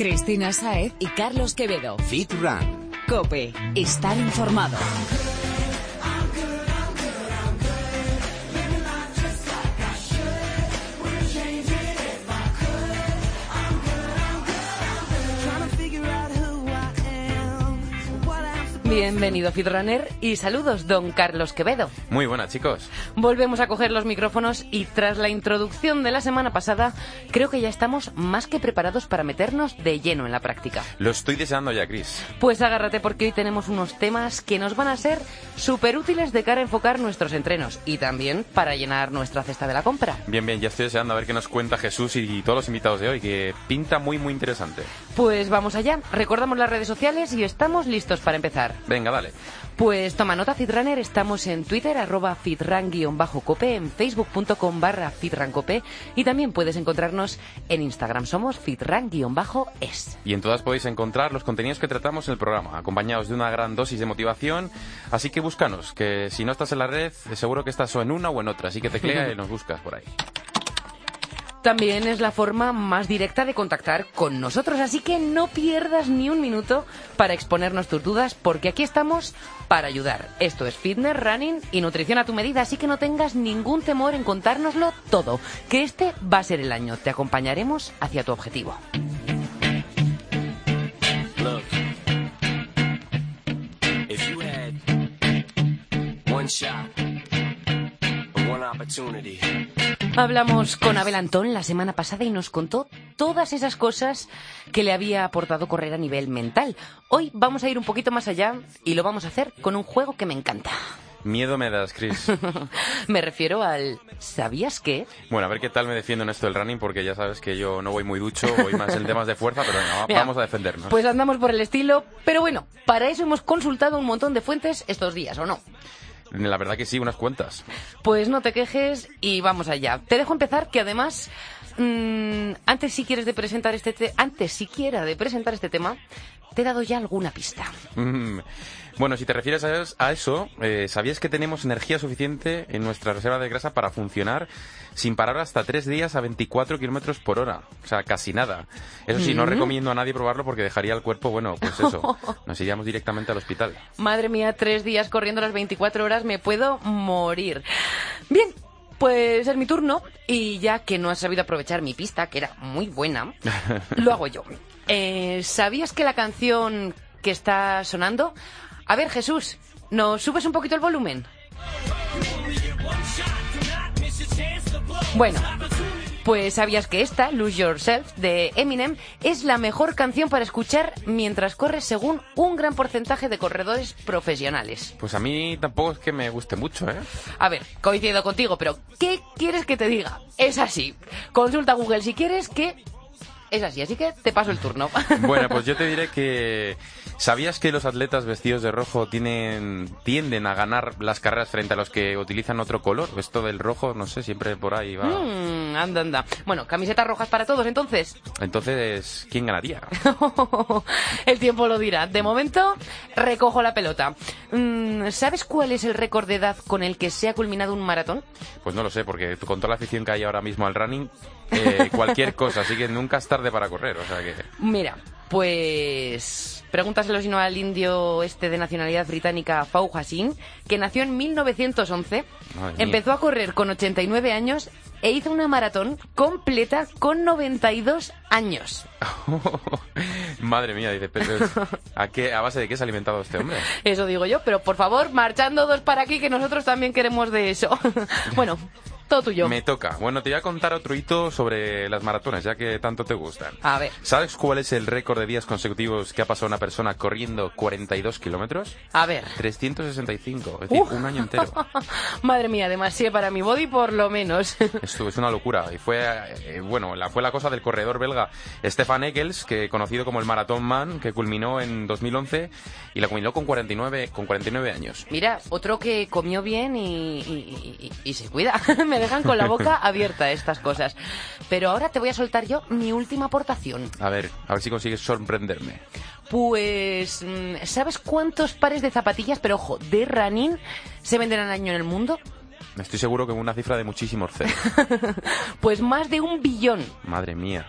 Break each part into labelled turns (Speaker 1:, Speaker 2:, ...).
Speaker 1: Cristina Saez y Carlos Quevedo.
Speaker 2: Fit Run.
Speaker 1: Cope. Estar informado.
Speaker 3: Bienvenido Fitrunner y saludos don Carlos Quevedo.
Speaker 4: Muy buenas chicos.
Speaker 3: Volvemos a coger los micrófonos y tras la introducción de la semana pasada creo que ya estamos más que preparados para meternos de lleno en la práctica.
Speaker 4: Lo estoy deseando ya, Chris.
Speaker 3: Pues agárrate porque hoy tenemos unos temas que nos van a ser súper útiles de cara a enfocar nuestros entrenos y también para llenar nuestra cesta de la compra.
Speaker 4: Bien, bien, ya estoy deseando a ver qué nos cuenta Jesús y todos los invitados de hoy, que pinta muy, muy interesante.
Speaker 3: Pues vamos allá, recordamos las redes sociales y estamos listos para empezar.
Speaker 4: Venga, dale.
Speaker 3: Pues toma nota Fitrunner, estamos en Twitter, arroba fitran-cope, en facebook.com barra fitrancope y también puedes encontrarnos en Instagram, somos fitran-es.
Speaker 4: Y en todas podéis encontrar los contenidos que tratamos en el programa, acompañados de una gran dosis de motivación, así que búscanos, que si no estás en la red, seguro que estás o en una o en otra, así que teclea y nos buscas por ahí.
Speaker 3: También es la forma más directa de contactar con nosotros, así que no pierdas ni un minuto para exponernos tus dudas, porque aquí estamos para ayudar. Esto es fitness, running y nutrición a tu medida, así que no tengas ningún temor en contárnoslo todo, que este va a ser el año. Te acompañaremos hacia tu objetivo. Hablamos con Abel Antón la semana pasada y nos contó todas esas cosas que le había aportado correr a nivel mental. Hoy vamos a ir un poquito más allá y lo vamos a hacer con un juego que me encanta.
Speaker 4: Miedo me das, Chris.
Speaker 3: me refiero al ¿sabías qué?
Speaker 4: Bueno, a ver qué tal me defiendo en esto del running, porque ya sabes que yo no voy muy ducho, voy más en temas de fuerza, pero
Speaker 3: Mira,
Speaker 4: vamos a defendernos.
Speaker 3: Pues andamos por el estilo, pero bueno, para eso hemos consultado un montón de fuentes estos días, ¿o no?
Speaker 4: La verdad que sí, unas cuantas.
Speaker 3: Pues no te quejes y vamos allá. Te dejo empezar que además mm, antes si quieres de presentar este te- antes siquiera de presentar este tema te he dado ya alguna pista.
Speaker 4: Mm. Bueno, si te refieres a es- a eso, eh, ¿sabías que tenemos energía suficiente en nuestra reserva de grasa para funcionar sin parar hasta tres días a 24 kilómetros por hora? O sea, casi nada. Eso sí, no recomiendo a nadie probarlo porque dejaría el cuerpo, bueno, pues eso, nos iríamos directamente al hospital.
Speaker 3: Madre mía, tres días corriendo las 24 horas me puedo morir. Bien. Pues es mi turno y ya que no has sabido aprovechar mi pista, que era muy buena, lo hago yo. Eh, ¿Sabías que la canción que está sonando... A ver, Jesús, ¿nos subes un poquito el volumen? Bueno, pues sabías que esta, Lose Yourself, de Eminem, es la mejor canción para escuchar mientras corres según un gran porcentaje de corredores profesionales.
Speaker 4: Pues a mí tampoco es que me guste mucho, ¿eh?
Speaker 3: A ver, coincido contigo, pero ¿qué quieres que te diga? Es así. Consulta Google si quieres que... Es así, así que te paso el turno.
Speaker 4: Bueno, pues yo te diré que ¿sabías que los atletas vestidos de rojo tienen tienden a ganar las carreras frente a los que utilizan otro color? Esto del rojo, no sé, siempre por ahí va.
Speaker 3: Mm, anda, anda. Bueno, camisetas rojas para todos, entonces.
Speaker 4: Entonces, ¿quién ganaría?
Speaker 3: el tiempo lo dirá. De momento, recojo la pelota. Mm, ¿Sabes cuál es el récord de edad con el que se ha culminado un maratón?
Speaker 4: Pues no lo sé, porque con toda la afición que hay ahora mismo al running, eh, cualquier cosa, así que nunca es tarde para correr, o sea que...
Speaker 3: Mira, pues pregúntaselo si no al indio este de nacionalidad británica Fau Hassin, que nació en 1911,
Speaker 4: Madre mía.
Speaker 3: empezó a correr con 89 años e hizo una maratón completa con 92 años.
Speaker 4: Madre mía, dice, ¿a, qué, ¿a base de qué se ha alimentado este hombre?
Speaker 3: Eso digo yo, pero por favor, marchando dos para aquí, que nosotros también queremos de eso. bueno, todo tuyo.
Speaker 4: Me toca. Bueno, te voy a contar otro hito sobre las maratones, ya que tanto te gustan.
Speaker 3: A ver,
Speaker 4: ¿Sabes cuál es el récord de días consecutivos que ha pasado una persona corriendo 42 kilómetros?
Speaker 3: a ver.
Speaker 4: 365, es decir,
Speaker 3: Uf.
Speaker 4: un año entero.
Speaker 3: Madre mía, demasiado para mi body por lo menos.
Speaker 4: Esto es una locura. Y fue, eh, bueno, la, fue la cosa del corredor belga Stefan Eckels, que conocido como el Marathon Man, que culminó en 2011 y la culminó con 49, con 49 años.
Speaker 3: Mira, otro que comió bien y, y- y- y se cuida. Me dejan con la boca abierta estas cosas. Pero ahora te voy a soltar yo mi última aportación.
Speaker 4: A ver, a ver si consigues sorprenderme.
Speaker 3: Pues, mm, ¿sabes cuántos pares de zapatillas, pero ojo, de running se venden al año en el mundo?
Speaker 4: Estoy seguro que una cifra de muchísimos ceros.
Speaker 3: Pues más de un billón.
Speaker 4: Madre mía.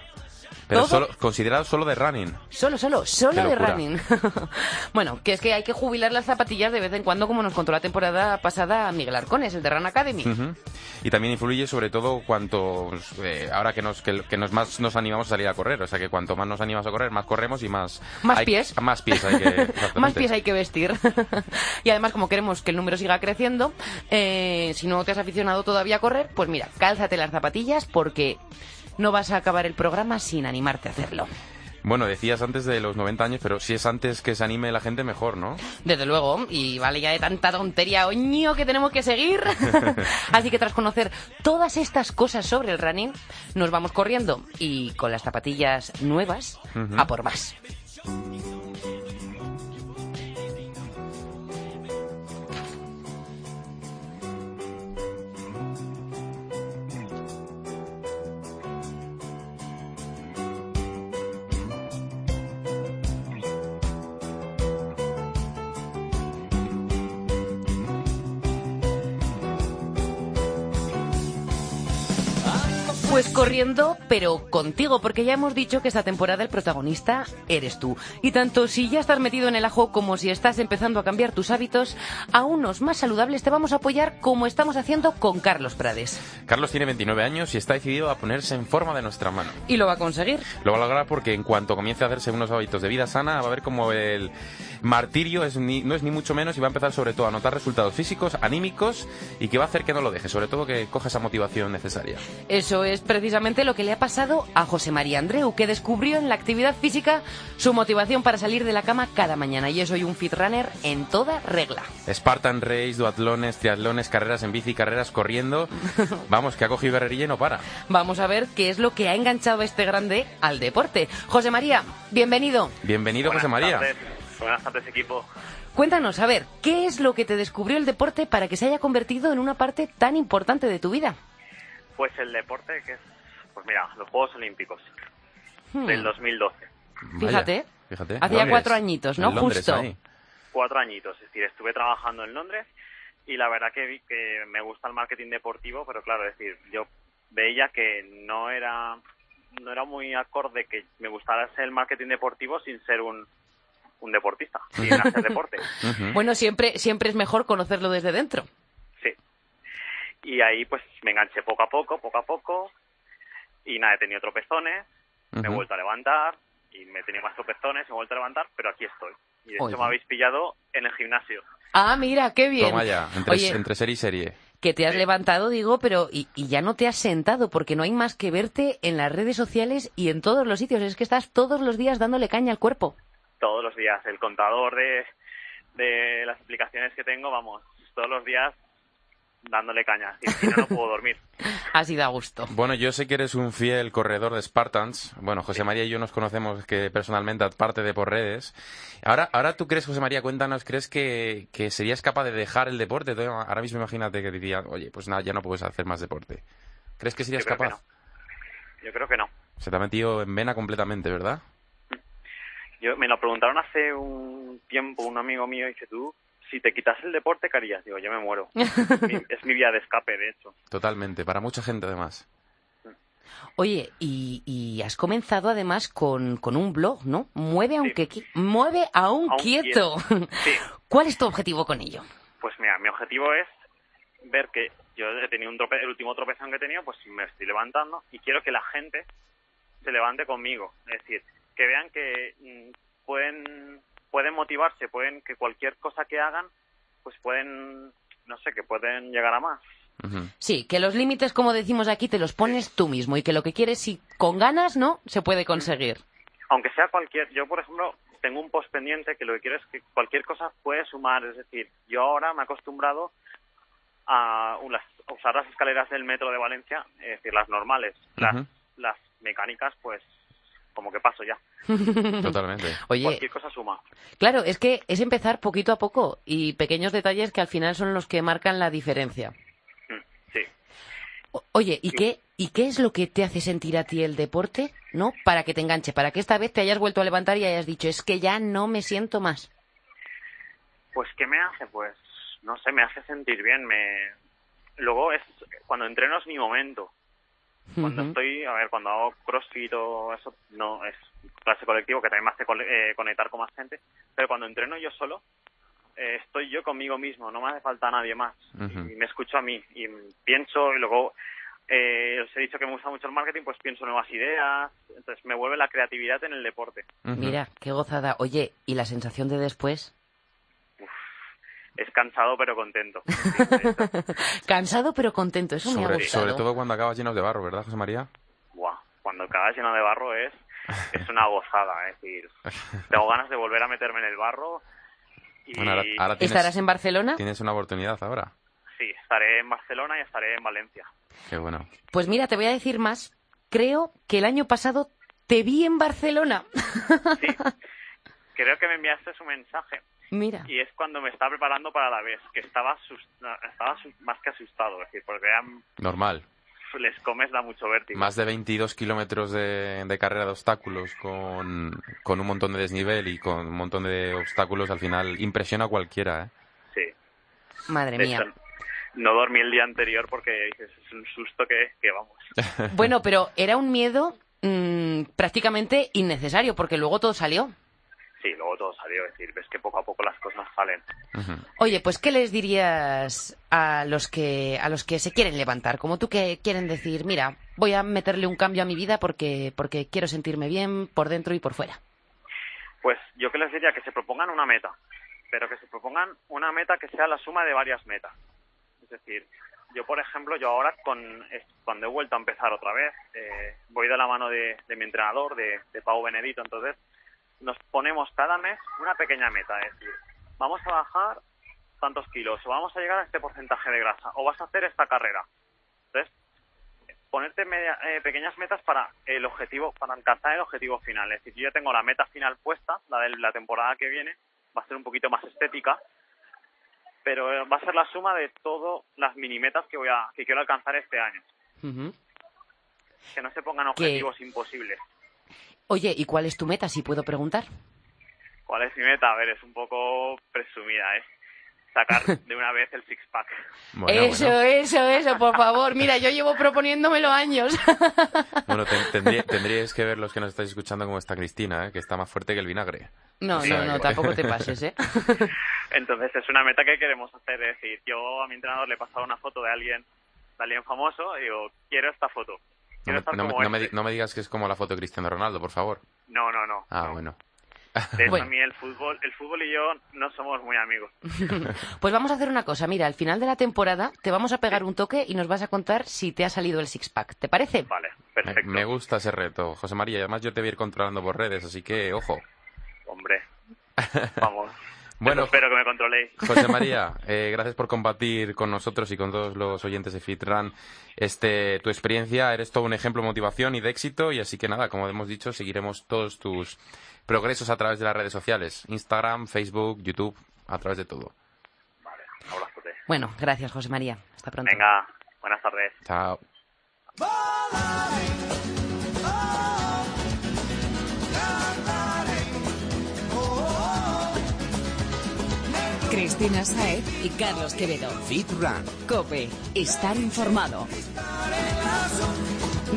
Speaker 4: Pero
Speaker 3: todo
Speaker 4: solo, considerado solo de running.
Speaker 3: Solo, solo, solo de running. bueno, que es que hay que jubilar las zapatillas de vez en cuando, como nos contó la temporada pasada Miguel Arcones, el de Run Academy.
Speaker 4: Y también influye sobre todo cuanto eh, ahora que nos que, que nos más nos animamos a salir a correr, o sea que cuanto más nos animamos a correr, más corremos y más
Speaker 3: Más
Speaker 4: hay-
Speaker 3: pies.
Speaker 4: más pies hay que.
Speaker 3: Más pies hay que vestir. y además, como queremos que el número siga creciendo, eh, si no te has aficionado todavía a correr, pues mira, cálzate las zapatillas porque no vas a acabar el programa sin animarte a hacerlo.
Speaker 4: Bueno, decías antes de los 90 años, pero si es antes que se anime la gente mejor, ¿no?
Speaker 3: Desde luego, y vale ya de tanta tontería, oño, que tenemos que seguir. Así que tras conocer todas estas cosas sobre el running, nos vamos corriendo y con las zapatillas nuevas a por más. Pues corriendo, pero contigo, porque ya hemos dicho que esta temporada el protagonista eres tú. Y tanto si ya estás metido en el ajo como si estás empezando a cambiar tus hábitos a unos más saludables, te vamos a apoyar como estamos haciendo con Carlos Prades.
Speaker 4: Carlos tiene 29 años y está decidido a ponerse en forma de nuestra mano.
Speaker 3: Y lo va a conseguir.
Speaker 4: Lo va a lograr porque en cuanto comience a hacerse unos hábitos de vida sana, va a ver como el martirio es ni- no es ni mucho menos y va a empezar sobre todo a notar resultados físicos, anímicos y que va a hacer que no lo deje, sobre todo que coja esa motivación necesaria.
Speaker 3: Eso es precisamente lo que le ha pasado a José María Andreu, que descubrió en la actividad física su motivación para salir de la cama cada mañana. Y es hoy un fit runner en toda regla.
Speaker 4: Spartan Race, duatlones, triatlones, carreras en bici, carreras corriendo. Vamos, que ha cogido carrerilla y no para.
Speaker 3: Vamos a ver qué es lo que ha enganchado a este grande al deporte. José María, bienvenido.
Speaker 4: Bienvenido, José María.
Speaker 5: Tardes. Buenas tardes, equipo.
Speaker 3: Cuéntanos, a ver, ¿qué es lo que te descubrió el deporte para que se haya convertido en una parte tan importante de tu vida?
Speaker 5: Pues el deporte que es, pues mira, los Juegos Olímpicos
Speaker 3: Hmm,
Speaker 5: del 2012.
Speaker 3: Fíjate,
Speaker 4: Vaya, fíjate.
Speaker 3: hacía
Speaker 4: Londres.
Speaker 3: cuatro añitos, ¿no?
Speaker 4: Londres,
Speaker 3: Justo.
Speaker 4: ahí.
Speaker 5: Cuatro añitos, es decir, estuve trabajando en Londres y la verdad que vi que me gusta el marketing deportivo, pero claro, es decir, yo veía que no era no era muy acorde que me gustara ser el marketing deportivo sin ser un, un deportista, sin hacer deporte.
Speaker 3: Bueno, siempre, siempre es mejor conocerlo desde dentro.
Speaker 5: Y ahí pues me enganché poco a poco, poco a poco. Y nada, he tenido tropezones, me he vuelto a levantar y me he tenido más tropezones, me he vuelto a levantar, pero aquí estoy. Y de
Speaker 3: Oye.
Speaker 5: hecho me habéis pillado en el gimnasio.
Speaker 3: Ah, mira, qué bien.
Speaker 4: Toma ya, entre,
Speaker 3: Oye,
Speaker 4: entre serie y serie.
Speaker 3: que te has levantado, digo, pero y, y ya no te has sentado, porque no hay más que verte en las redes sociales y en todos los sitios. Es que estás todos los días dándole caña al cuerpo.
Speaker 5: Todos los días, el contador de, de las aplicaciones que tengo, vamos, todos los días dándole caña. Y si no, no puedo dormir.
Speaker 3: Así da gusto.
Speaker 4: Bueno, yo sé que eres un fiel corredor de Spartans. Bueno, José María y yo nos conocemos que personalmente, aparte de por redes. Ahora, ahora tú crees, José María, cuéntanos, ¿crees que, que serías capaz de dejar el deporte? Ahora mismo imagínate que diría, oye, pues nada, ya no puedes hacer más deporte. ¿Crees que serías
Speaker 5: Yo creo que
Speaker 4: capaz?
Speaker 5: Yo creo que no.
Speaker 4: Se te ha metido en vena completamente, ¿verdad?
Speaker 5: Yo, me lo preguntaron hace un tiempo un amigo mío y dice, tú, si te quitas el deporte, ¿qué harías? Digo, yo me muero. Mi- es mi vía de escape, de hecho.
Speaker 4: Totalmente, para mucha gente además.
Speaker 3: Oye, y, y has comenzado además con, con un blog, ¿no? Mueve aunque qui- mueve a un
Speaker 5: A un
Speaker 3: quieto.
Speaker 5: Sí,
Speaker 3: ¿Cuál es tu objetivo con ello?
Speaker 5: pues mira, mi objetivo es ver que yo he tenido un trope el último tropezón que he tenido, pues me estoy levantando y quiero que la gente se levante conmigo. Es decir, que vean que mm, pueden pueden motivarse, pueden que cualquier cosa que hagan, pues pueden, no sé, que pueden llegar a más.
Speaker 3: Sí, que los límites, como decimos aquí, te los pones tú mismo y que lo que quieres, si con ganas, ¿no? Se puede conseguir.
Speaker 5: aunque sea cualquier, yo por ejemplo tengo un post pendiente que lo que quiero es que cualquier cosa puede sumar, es decir, yo ahora me he acostumbrado a, usar las escaleras del metro de Valencia, es decir, las normales, las mecánicas, pues como que paso ya.
Speaker 4: Totalmente.
Speaker 3: Oye,
Speaker 5: Cualquier cosa suma.
Speaker 3: claro, es que es empezar poquito a poco y pequeños detalles que al final son los que marcan la diferencia.
Speaker 5: Mm, Sí.
Speaker 3: O- Oye, ¿y qué, ¿y qué es lo que te hace sentir a ti el deporte, no? Para que te enganche, para que esta vez te hayas vuelto a levantar y hayas dicho, es que ya no me siento más.
Speaker 5: Pues ¿qué me hace? Pues no sé, me hace sentir bien, me luego es cuando entreno es mi momento. Cuando estoy, a ver, cuando hago crossfit o eso, no es clase colectivo, que también me hace cole- eh, conectar con más gente, pero cuando entreno yo solo, eh, estoy yo conmigo mismo, no me hace falta nadie más. Y me escucho a mí y pienso y luego eh, os he dicho que me gusta mucho el marketing, pues pienso nuevas ideas, entonces me vuelve la creatividad en el deporte.
Speaker 3: Mira, qué gozada. Oye, ¿y la sensación de después?
Speaker 5: Es cansado pero contento.
Speaker 3: Cansado pero contento, eso me ha
Speaker 4: Sobre,
Speaker 3: gustado.
Speaker 4: sobre todo cuando acabas llenos de barro, ¿verdad, José María?
Speaker 5: Buah, cuando acabas lleno de barro es, es una gozada, es decir, tengo ganas de volver a meterme en el barro y
Speaker 4: Bueno, ahora, ahora tienes,
Speaker 3: ¿Estarás en Barcelona?
Speaker 4: Tienes una oportunidad ahora.
Speaker 5: sí, estaré en Barcelona y estaré en Valencia.
Speaker 4: Qué bueno.
Speaker 3: Pues mira, te voy a decir más. Creo que el año pasado te vi en Barcelona.
Speaker 5: Sí, creo que me enviaste su mensaje
Speaker 3: Mira.
Speaker 5: y es cuando me estaba preparando para la vez, que estaba, estaba más que asustado, es decir, porque ya
Speaker 4: Normal.
Speaker 5: les comes da mucho vértigo.
Speaker 4: Más de 22 kilómetros de, de carrera de obstáculos con, con un montón de desnivel y con un montón de obstáculos, al final impresiona a cualquiera, ¿eh?
Speaker 5: Sí,
Speaker 3: Madre mía.
Speaker 5: hecho, no dormí el día anterior porque dices, es un susto que, que vamos.
Speaker 3: Bueno, pero era un miedo mm, prácticamente innecesario porque luego todo salió.
Speaker 5: Sí, luego todo salió, es decir, ves que poco a poco las cosas salen.
Speaker 3: Oye, pues ¿qué les dirías a los que a los que se quieren levantar, como tú que quieren decir, mira, voy a meterle un cambio a mi vida porque porque quiero sentirme bien por dentro y por fuera?
Speaker 5: Pues yo que les diría que se propongan una meta, pero que se propongan una meta que sea la suma de varias metas. Es decir, yo por ejemplo, yo ahora con cuando he vuelto a empezar otra vez, eh, voy de la mano de, de mi entrenador, de, de Pau Benedito, entonces nos ponemos cada mes una pequeña meta, es decir, vamos a bajar tantos kilos, o vamos a llegar a este porcentaje de grasa, o vas a hacer esta carrera. Entonces, ponerte media- eh, pequeñas metas para el objetivo, para alcanzar el objetivo final. Es decir, yo ya tengo la meta final puesta, la de la temporada que viene, va a ser un poquito más estética, pero eh, va a ser la suma de todas las mini metas que voy a, que quiero alcanzar este año. Que no se pongan objetivos imposibles.
Speaker 3: Oye, ¿y cuál es tu meta, si puedo preguntar?
Speaker 5: ¿Cuál es mi meta? A ver, es un poco presumida, ¿eh? Sacar de una vez el six-pack.
Speaker 4: Bueno,
Speaker 3: eso,
Speaker 4: bueno.
Speaker 3: eso, eso, por favor. Mira, yo llevo proponiéndomelo años.
Speaker 4: Bueno, ten- tendría- tendríais que ver los que nos estáis escuchando cómo está Cristina, ¿eh? que está más fuerte que el vinagre.
Speaker 3: No,
Speaker 4: O
Speaker 3: no, no,
Speaker 4: que-
Speaker 3: tampoco te pases, ¿eh?
Speaker 5: Entonces es una meta que queremos hacer. Es decir, yo a mi entrenador le he pasado una foto de alguien, de alguien famoso y digo, quiero esta foto.
Speaker 4: No me, no no
Speaker 5: este.
Speaker 4: no me digas que es como la foto de Cristiano Ronaldo, por favor.
Speaker 5: No, no, no.
Speaker 4: Ah,
Speaker 5: no.
Speaker 4: bueno.
Speaker 5: De hecho,
Speaker 3: Bueno.
Speaker 5: a mí el fútbol, el fútbol y yo no somos muy amigos.
Speaker 3: Pues vamos a hacer una cosa. Mira, al final de la temporada te vamos a pegar un toque y nos vas a contar si te ha salido el six-pack. ¿Te parece?
Speaker 5: Vale,
Speaker 4: Me,
Speaker 5: perfecto.
Speaker 4: me gusta ese reto, José María. y Además, yo te voy a ir controlando por redes, así que, ojo.
Speaker 5: Hombre, vamos.
Speaker 4: Bueno,
Speaker 5: Eso espero que me controléis.
Speaker 4: José María, eh, gracias por compartir con nosotros y con todos los oyentes de FitRun este, tu experiencia. Eres todo un ejemplo de motivación y de éxito. Y así que nada, como hemos dicho, seguiremos todos tus progresos a través de las redes sociales. Instagram, Facebook, YouTube, a través de todo.
Speaker 5: Vale, un abrazote.
Speaker 3: Bueno, gracias, José María. Hasta pronto.
Speaker 5: Venga, buenas tardes.
Speaker 4: Chao.
Speaker 1: Cristina Saez y Carlos Quevedo.
Speaker 2: Fit Run.
Speaker 1: Cope, estar informado.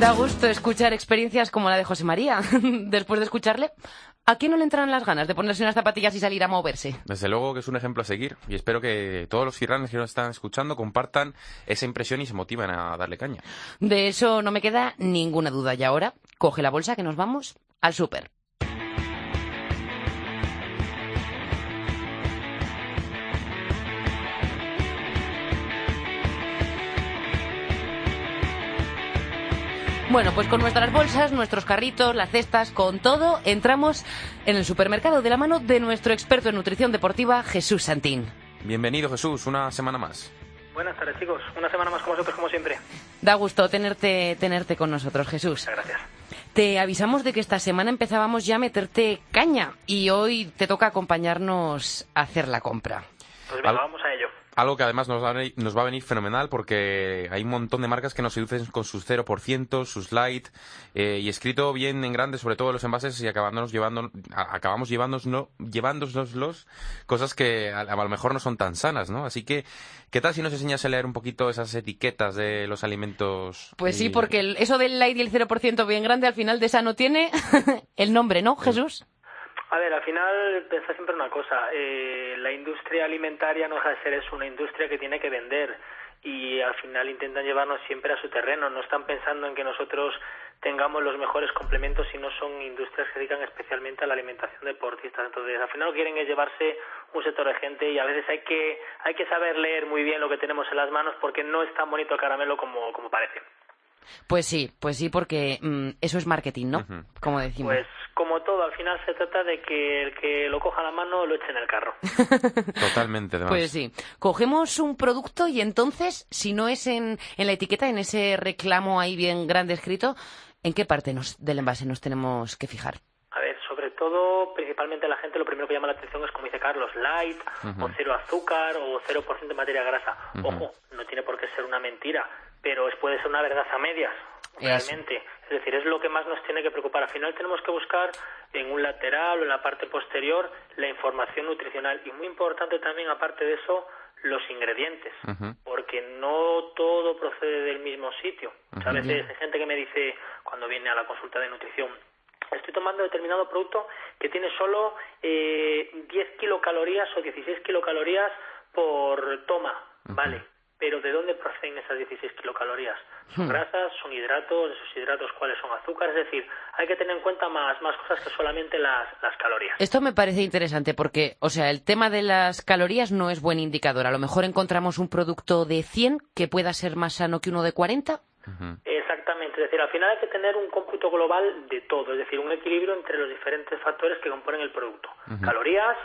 Speaker 3: Da gusto escuchar experiencias como la de José María. Después de escucharle, ¿a quién no le entran las ganas de ponerse unas zapatillas y salir a moverse?
Speaker 4: Desde luego que es un ejemplo a seguir y espero que todos los FitRunners que nos están escuchando compartan esa impresión y se motiven a darle caña.
Speaker 3: De eso no me queda ninguna duda. Y ahora, coge la bolsa que nos vamos al súper. Bueno, pues con nuestras bolsas, nuestros carritos, las cestas, con todo, entramos en el supermercado de la mano de nuestro experto en nutrición deportiva, Jesús Santín.
Speaker 4: Bienvenido Jesús, una semana más.
Speaker 6: Buenas tardes, chicos. Una semana más con vosotros, como siempre.
Speaker 3: Da gusto tenerte, tenerte con nosotros, Jesús.
Speaker 6: Muchas gracias.
Speaker 3: Te avisamos de que esta semana empezábamos ya a meterte caña y hoy te toca acompañarnos a hacer la compra.
Speaker 6: Pues venga,
Speaker 4: Al-
Speaker 6: vamos a ello.
Speaker 4: Algo que además nos va, a venir, nos va a venir fenomenal porque hay un montón de marcas que nos seducen con sus 0%, sus light eh, y escrito bien en grande sobre todo los envases y acabándonos llevando, acabamos llevándonos, llevándonoslos cosas que a, a lo mejor no son tan sanas, ¿no? Así que, ¿qué tal si nos enseñas a leer un poquito esas etiquetas de los alimentos?
Speaker 3: Pues sí,
Speaker 4: y-
Speaker 3: porque el- eso del light y el 0% bien grande al final de esa no tiene el nombre, ¿no, Jesús?
Speaker 6: A ver, al final pensar siempre una cosa, eh, la industria alimentaria no deja de ser es una industria que tiene que vender y al final intentan llevarnos siempre a su terreno, no están pensando en que nosotros tengamos los mejores complementos si no son industrias que se dedican especialmente a la alimentación deportista. Entonces, al final lo quieren es llevarse un sector de gente y a veces hay que hay que saber leer muy bien lo que tenemos en las manos porque no es tan bonito el caramelo como, como parece.
Speaker 3: Pues sí, pues sí, porque mm, eso es marketing, ¿no? Como decimos.
Speaker 6: Pues como todo, al final se trata de que el que lo coja a la mano lo eche en el carro.
Speaker 4: Totalmente, además.
Speaker 3: Pues sí, cogemos un producto y entonces, si no es en, en la etiqueta, en ese reclamo ahí bien grande escrito, ¿en qué parte nos- del envase nos tenemos que fijar?
Speaker 6: A ver, sobre todo, principalmente la gente lo primero que llama la atención es, como dice Carlos, light, o cero azúcar, o 0% de materia grasa. Ojo, no tiene por qué ser una mentira, pero es, puede ser una verdad a medias, realmente. Es decir, es lo que más nos tiene que preocupar. Al final tenemos que buscar en un lateral o en la parte posterior la información nutricional. Y muy importante también, aparte de eso, los ingredientes, porque no todo procede del mismo sitio. Sea, a veces hay gente que me dice, cuando viene a la consulta de nutrición, estoy tomando determinado producto que tiene solo eh, 10 kilocalorías o 16 kilocalorías por toma, ¿vale? Pero ¿de dónde proceden esas 16 kilocalorías? ¿Son grasas? ¿Son hidratos? ¿De esos hidratos cuáles son azúcares? Es decir, hay que tener en cuenta más, más cosas que solamente las, las calorías.
Speaker 3: Esto me parece interesante porque, o sea, el tema de las calorías no es buen indicador. A lo mejor encontramos un producto de 100 que pueda ser más sano que uno de 40.
Speaker 4: Ujú.
Speaker 6: Exactamente, es decir, al final hay que tener un cómputo global de todo, es decir, un equilibrio entre los diferentes factores que componen el producto. Calorías,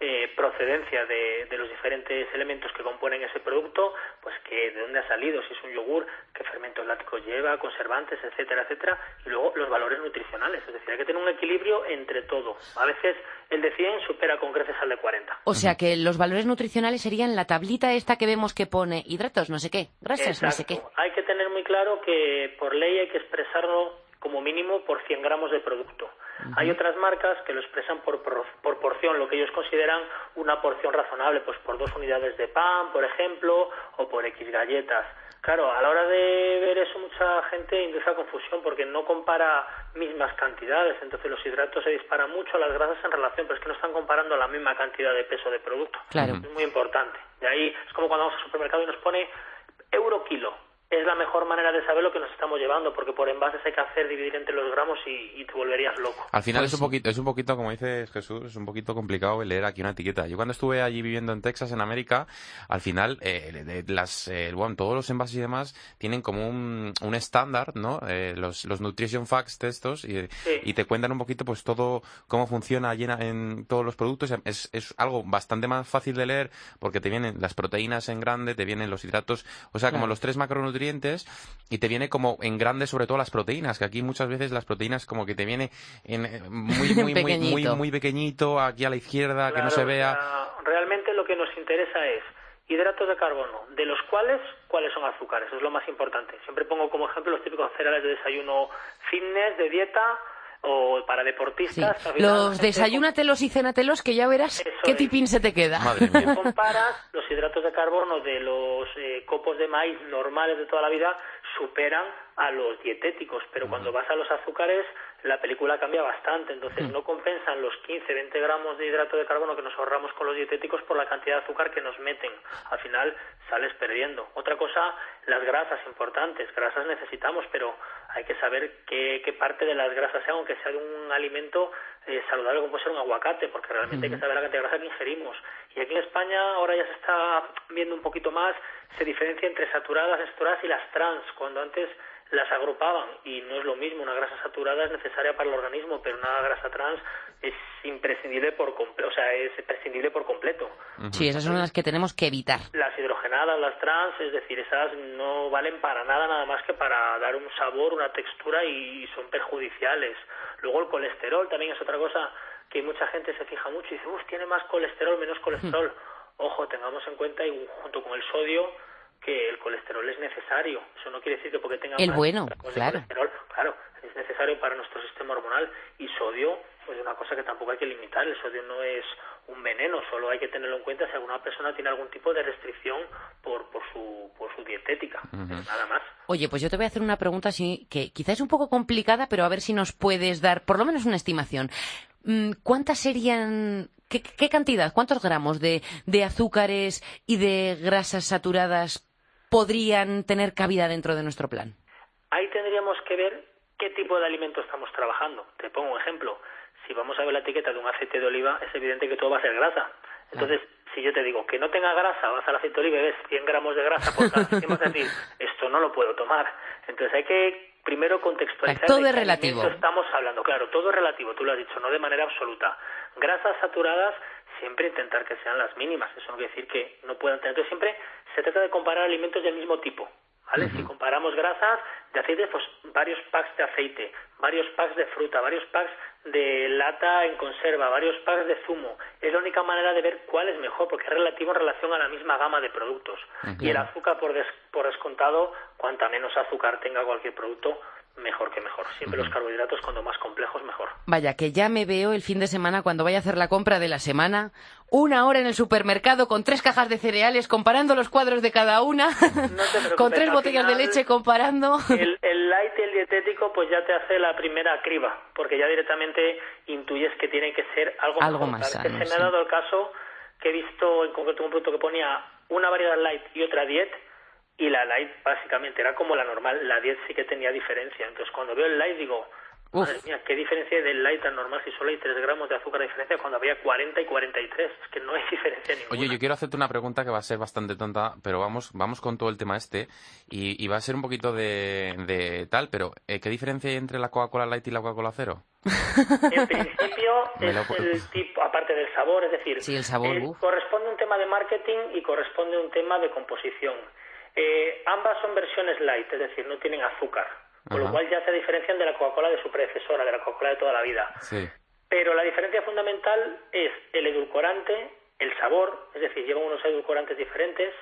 Speaker 6: eh, procedencia de, de los diferentes elementos que componen ese producto, pues que de dónde ha salido, si es un yogur, qué fermentos lácticos lleva, conservantes, etcétera, etcétera, y luego los valores nutricionales, es decir, hay que tener un equilibrio entre todo. A veces el de 100 supera con creces al de 40.
Speaker 3: O sea que los valores nutricionales serían la tablita esta que vemos que pone hidratos, no sé qué, grasas, no sé qué.
Speaker 6: Hay que tener muy claro que por ley hay que expresarlo como mínimo por 100 gramos de producto. Hay otras marcas que lo expresan por, por, por porción, lo que ellos consideran una porción razonable, pues por dos unidades de pan, por ejemplo, o por X galletas. Claro, a la hora de ver eso mucha gente induce a confusión porque no compara mismas cantidades, entonces los hidratos se disparan mucho, las grasas en relación, pero es que no están comparando la misma cantidad de peso de producto.
Speaker 3: Claro.
Speaker 6: Es muy importante. De ahí es como cuando vamos al supermercado y nos pone euro kilo. Es la mejor manera de saber lo que nos estamos llevando, porque por envases hay que hacer dividir entre los gramos y, y te volverías loco.
Speaker 4: Al final
Speaker 3: Pues
Speaker 4: es un
Speaker 3: sí.
Speaker 4: poquito, es un poquito, como dices Jesús, es un poquito complicado leer aquí una etiqueta. Yo cuando estuve allí viviendo en Texas, en América, al final, eh, de- de las, eh, bueno, todos los envases y demás tienen como un, un estándar, ¿no? Eh, los, los nutrition facts de estos y,
Speaker 6: Sí.
Speaker 4: y te cuentan un poquito, pues todo cómo funciona allí en, en todos los productos. Es, es algo bastante más fácil de leer porque te vienen las proteínas en grande, te vienen los hidratos, o sea, como
Speaker 3: Claro.
Speaker 4: los tres macronutrientes y te viene como en grande sobre todo las proteínas, que aquí muchas veces las proteínas como que te viene en, eh, muy, muy, muy, muy,
Speaker 3: Pequeñito.
Speaker 4: muy pequeñito, aquí a la izquierda, que no se vea.
Speaker 6: realmente lo que nos interesa es hidratos de carbono, de los cuales cuáles son azúcares, eso es lo más importante. Siempre pongo como ejemplo los típicos cereales de desayuno fitness, de dieta o para deportistas.
Speaker 3: Los
Speaker 6: gente
Speaker 3: desayúnatelos y cenátelos que ya verás
Speaker 6: Eso
Speaker 3: qué
Speaker 6: es.
Speaker 3: tipín se te queda.
Speaker 4: Madre mía.
Speaker 6: comparas los hidratos de carbono de los eh, copos de maíz normales de toda la vida superan a los dietéticos, pero cuando vas a los azúcares la película cambia bastante, entonces no compensan los 15, 20 gramos de hidrato de carbono que nos ahorramos con los dietéticos por la cantidad de azúcar que nos meten. Al final sales perdiendo. Otra cosa, las grasas importantes. Grasas necesitamos, pero hay que saber qué, qué parte de las grasas sea, aunque sea de un alimento eh, saludable como puede ser un aguacate, porque realmente hay que saber la cantidad de grasa que ingerimos. Y aquí en España ahora ya se está viendo un poquito más, se diferencia entre saturadas, saturadas y las trans, cuando antes las agrupaban y no es lo mismo, una grasa saturada es necesaria para el organismo, pero una grasa trans es imprescindible por completo, o sea, es prescindible por completo.
Speaker 3: Sí, esas son las que tenemos que evitar.
Speaker 6: Las hidrogenadas, las trans, es decir, esas no valen para nada, nada más que para dar un sabor, una textura y son perjudiciales. Luego el colesterol también es otra cosa que mucha gente se fija mucho y dice, uff, tiene más colesterol, menos colesterol. ojo, tengamos en cuenta, y junto con el sodio, que el colesterol es necesario. Eso no quiere decir que porque tenga
Speaker 3: El
Speaker 6: más
Speaker 3: bueno, claro.
Speaker 6: colesterol, claro, es necesario para nuestro sistema hormonal. Y sodio, pues es una cosa que tampoco hay que limitar. El sodio no es un veneno, solo hay que tenerlo en cuenta si alguna persona tiene algún tipo de restricción por, por, su, por su dietética. Nada más.
Speaker 3: Oye, pues yo te voy a hacer una pregunta así, que quizás es un poco complicada, pero a ver si nos puedes dar por lo menos una estimación. Mm, ¿Cuántas serían, qué, qué cantidad, cuántos gramos de, de azúcares y de grasas saturadas podrían tener cabida dentro de nuestro plan?
Speaker 6: Ahí tendríamos que ver qué tipo de alimento estamos trabajando. Te pongo un ejemplo. Si vamos a ver la etiqueta de un aceite de oliva, es evidente que todo va a ser grasa. Entonces, si yo te digo que no tenga grasa, vas al aceite de oliva y ves 100 gramos de grasa por cada vas a decir, esto no lo puedo tomar. Entonces hay que primero contextualizar
Speaker 3: Todo
Speaker 6: de
Speaker 3: es relativo.
Speaker 6: estamos hablando. Claro, todo es relativo, tú lo has dicho, no de manera absoluta. Grasas saturadas, siempre intentar que sean las mínimas. Eso no quiere decir que no puedan tener. Entonces siempre se trata de comparar alimentos del mismo tipo. ¿Vale? Si comparamos grasas de aceite, pues varios packs de aceite, varios packs de fruta, varios packs de lata en conserva, varios packs de zumo. Es la única manera de ver cuál es mejor, porque es relativo en relación a la misma gama de productos. Y el azúcar, por, des- por descontado, cuanta menos azúcar tenga cualquier producto, mejor que mejor. Siempre los carbohidratos, cuando más complejos, mejor.
Speaker 3: Vaya, que ya me veo el fin de semana cuando vaya a hacer la compra de la semana, una hora en el supermercado con tres cajas de cereales, comparando los cuadros de cada una, con tres botellas de leche comparando.
Speaker 6: El, el light y el dietético pues ya te hace la primera criba, porque ya directamente intuyes que tiene que ser algo,
Speaker 3: Algo
Speaker 6: mejor.
Speaker 3: más sano,
Speaker 6: se me ha dado el caso que he visto en concreto un producto que ponía una variedad light y otra diet, y la light básicamente era como la normal, la diet sí que tenía diferencia. Entonces cuando veo el light digo,
Speaker 3: Uf.
Speaker 6: madre mía, qué diferencia hay del light tan normal si solo hay 3 gramos de azúcar de diferencia cuando había 40 y 43. Es que no hay diferencia ninguna.
Speaker 4: Oye, yo quiero hacerte una pregunta que va a ser bastante tonta, pero vamos, vamos con todo el tema este y, y va a ser un poquito de, de tal, pero eh, ¿qué diferencia hay entre la Coca-Cola Light y la Coca-Cola Cero?
Speaker 6: En principio
Speaker 4: Me
Speaker 6: es
Speaker 4: lo-
Speaker 6: el tipo, aparte del sabor, es decir,
Speaker 3: Sí, el sabor,
Speaker 6: eh, corresponde a un tema de marketing y corresponde a un tema de composición. Eh, ambas son versiones light, es decir, no tienen azúcar, con lo cual ya se diferencian de la Coca-Cola de su predecesora, de la Coca-Cola de toda la vida.
Speaker 4: Sí.
Speaker 6: Pero la diferencia fundamental es el edulcorante, el sabor, es decir, llevan unos edulcorantes diferentes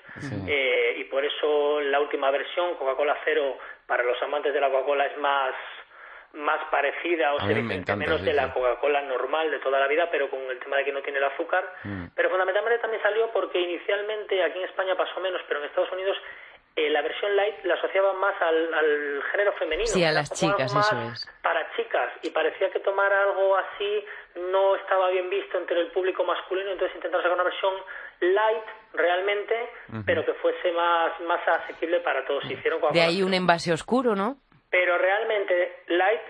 Speaker 6: eh, y por eso la última versión, Coca-Cola Cero, para los amantes de la Coca-Cola es más más parecida o se
Speaker 4: encanta,
Speaker 6: menos
Speaker 4: sí,
Speaker 6: de la. Coca-Cola normal de toda la vida, pero con el tema de que no tiene el azúcar.
Speaker 4: Mm.
Speaker 6: Pero fundamentalmente también salió porque inicialmente aquí en España pasó menos, pero en Estados Unidos eh, la versión light la asociaban más al, al género femenino.
Speaker 3: Sí, a las chicas, eso es.
Speaker 6: Para chicas, y parecía que tomar algo así no estaba bien visto entre el público masculino, entonces intentaron sacar una versión light realmente, pero que fuese más, más asequible para todos. Hicieron
Speaker 3: De ahí un envase oscuro, ¿no?
Speaker 6: pero realmente light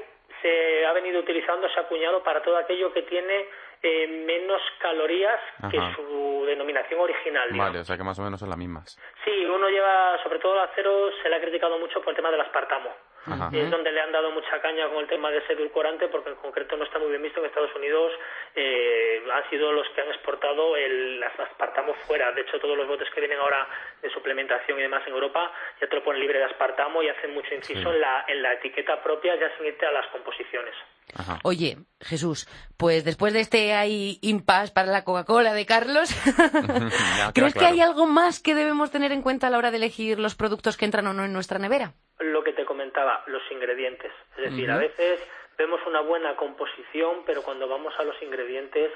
Speaker 6: se ha venido utilizando, se ha acuñado para todo aquello que tiene eh, menos calorías que su denominación original. digamos.
Speaker 4: Vale, o sea que más o menos son las mismas.
Speaker 6: Sí, uno lleva, sobre todo el acero, se le ha criticado mucho por el tema del aspartamo.
Speaker 4: Ajá.
Speaker 6: Es donde le han dado mucha caña con el tema de ese edulcorante, porque en concreto no está muy bien visto en Estados Unidos. Eh, han sido los que han exportado el aspartamo fuera. De hecho, todos los botes que vienen ahora de suplementación y demás en Europa ya te lo ponen libre de aspartamo y hacen mucho inciso
Speaker 4: Sí.
Speaker 6: en, la, en la etiqueta propia, ya sin irte a las composiciones.
Speaker 4: Ajá.
Speaker 3: Oye, Jesús, pues después de este hay impasse para la Coca-Cola de Carlos, ¿crees que hay algo más que debemos tener en cuenta a la hora de elegir los productos que entran o no en nuestra nevera?
Speaker 6: lo que te comentaba, los ingredientes. Es decir, a veces vemos una buena composición, pero cuando vamos a los ingredientes,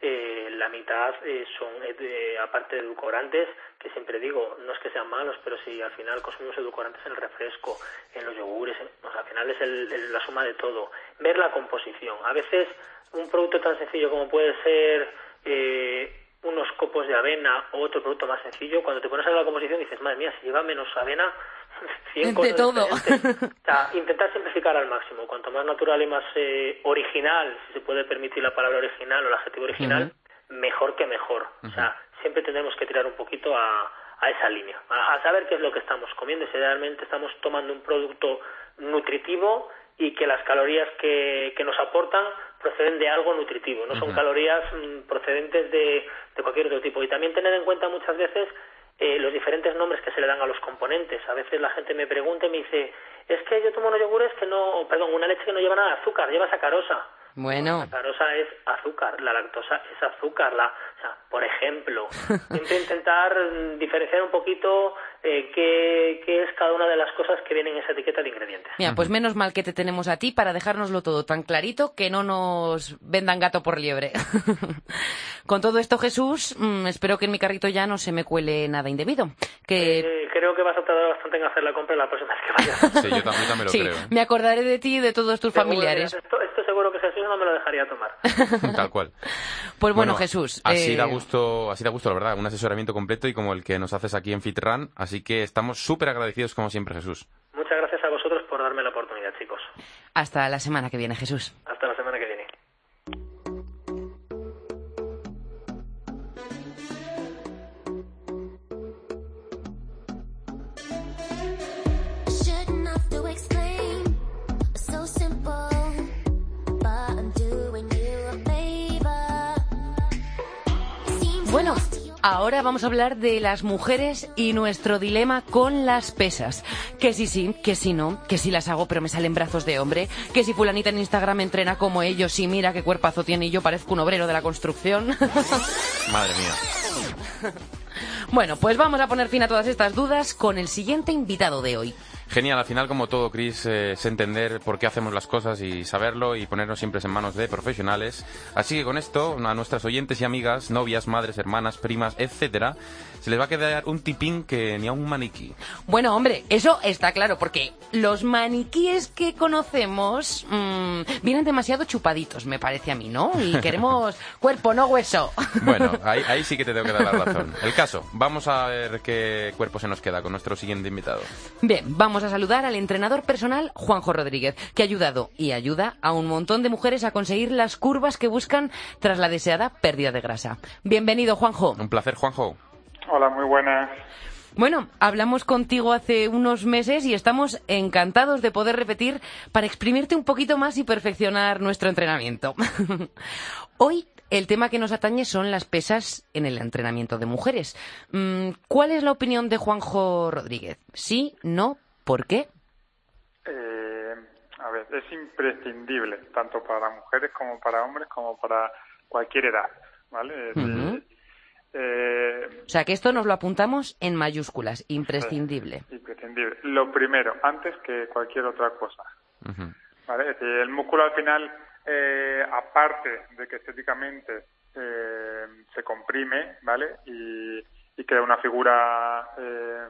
Speaker 6: eh, la mitad eh, son, eh, aparte de edulcorantes, que siempre digo, no es que sean malos, pero si al final consumimos edulcorantes en el refresco, en los yogures, en- sea, al final es el- la suma de todo. Ver la composición. A veces un producto tan sencillo como puede ser eh, unos copos de avena o otro producto más sencillo, cuando te pones a ver la composición dices, madre mía, si lleva menos avena, 100
Speaker 3: De
Speaker 6: cosas
Speaker 3: todo.
Speaker 6: diferentes". O sea, intentar simplificar al máximo. Cuanto más natural y más eh, original, si se puede permitir la palabra original o el adjetivo original, mejor que mejor. O sea, siempre tendremos que tirar un poquito a, a esa línea, a, a saber qué es lo que estamos comiendo, si realmente estamos tomando un producto nutritivo y que las calorías que, que nos aportan proceden de algo nutritivo, no son calorías mm, procedentes de, de cualquier otro tipo. Y también tener en cuenta muchas veces eh, los diferentes nombres que se le dan a los componentes. A veces la gente me pregunta y me dice, es que yo tomo unos yogures que no, perdón, una leche que no lleva nada de azúcar, lleva sacarosa.
Speaker 3: Bueno.
Speaker 6: La sacarosa es azúcar, la lactosa es azúcar. La, o sea, por ejemplo, siempre intentar diferenciar un poquito eh, qué, qué es cada una de las cosas que vienen en esa etiqueta de ingredientes.
Speaker 3: Mira, pues menos mal que te tenemos a ti para dejárnoslo todo tan clarito que no nos vendan gato por liebre. Con todo esto, Jesús, mm, espero que en mi carrito ya no se me cuele nada indebido. Que
Speaker 6: Eh, creo que vas a tardar bastante en hacer la compra la próxima vez que vayas.
Speaker 4: Sí, yo también, también lo
Speaker 3: sí,
Speaker 4: creo. ¿eh?
Speaker 3: me acordaré de ti y de todos tus familiares.
Speaker 6: Esto, esto seguro que Jesús no me lo dejaría tomar.
Speaker 4: Tal cual.
Speaker 3: Pues bueno, Jesús.
Speaker 4: Así
Speaker 3: eh,
Speaker 4: da gusto, así da gusto, la verdad, un asesoramiento completo y como el que nos haces aquí en FitRun, así que estamos súper agradecidos como siempre, Jesús.
Speaker 6: Muchas gracias a vosotros por darme la oportunidad, chicos.
Speaker 3: Hasta la semana que viene, Jesús. Ahora vamos a hablar de las mujeres y nuestro dilema con las pesas. Que si sí, que si no, que si las hago pero me salen brazos de hombre, que si fulanita en Instagram entrena como ellos y mira qué cuerpazo tiene y yo parezco un obrero de la construcción.
Speaker 4: Madre mía.
Speaker 3: bueno, pues vamos a poner fin a todas estas dudas con el siguiente invitado de hoy.
Speaker 4: Genial, al final como todo, Chris, eh, es entender por qué hacemos las cosas y saberlo y ponernos siempre en manos de profesionales. Así que con esto, a nuestras oyentes y amigas, novias, madres, hermanas, primas, etcétera, se les va a quedar un tipín que ni a un maniquí.
Speaker 3: Bueno, hombre, eso está claro, porque los maniquíes que conocemos mm, vienen demasiado chupaditos, me parece a mí, ¿no? Y queremos cuerpo, no hueso.
Speaker 4: Bueno, ahí, ahí sí que te tengo que dar la razón. El caso, vamos a ver qué cuerpo se nos queda con nuestro siguiente invitado.
Speaker 3: Bien, vamos a saludar al entrenador personal Juanjo Rodríguez, que ha ayudado y ayuda a un montón de mujeres a conseguir las curvas que buscan tras la deseada pérdida de grasa. Bienvenido, Juanjo.
Speaker 4: Un placer, Juanjo.
Speaker 7: Hola, muy buenas.
Speaker 3: Bueno, hablamos contigo hace unos meses y estamos encantados de poder repetir para exprimirte un poquito más y perfeccionar nuestro entrenamiento. Hoy el tema que nos atañe son las pesas en el entrenamiento de mujeres. Mm, ¿Cuál es la opinión de Juanjo Rodríguez? ¿Sí? ¿No? ¿Por qué?
Speaker 7: Eh, a ver, es imprescindible tanto para mujeres como para hombres como para cualquier edad, ¿vale? Eh,
Speaker 3: O sea, que esto nos lo apuntamos en mayúsculas, imprescindible.
Speaker 7: imprescindible. Lo primero, antes que cualquier otra cosa. ¿vale? Es decir, el músculo al final, eh, aparte de que estéticamente eh, se comprime, ¿vale? Y, y crea una figura eh,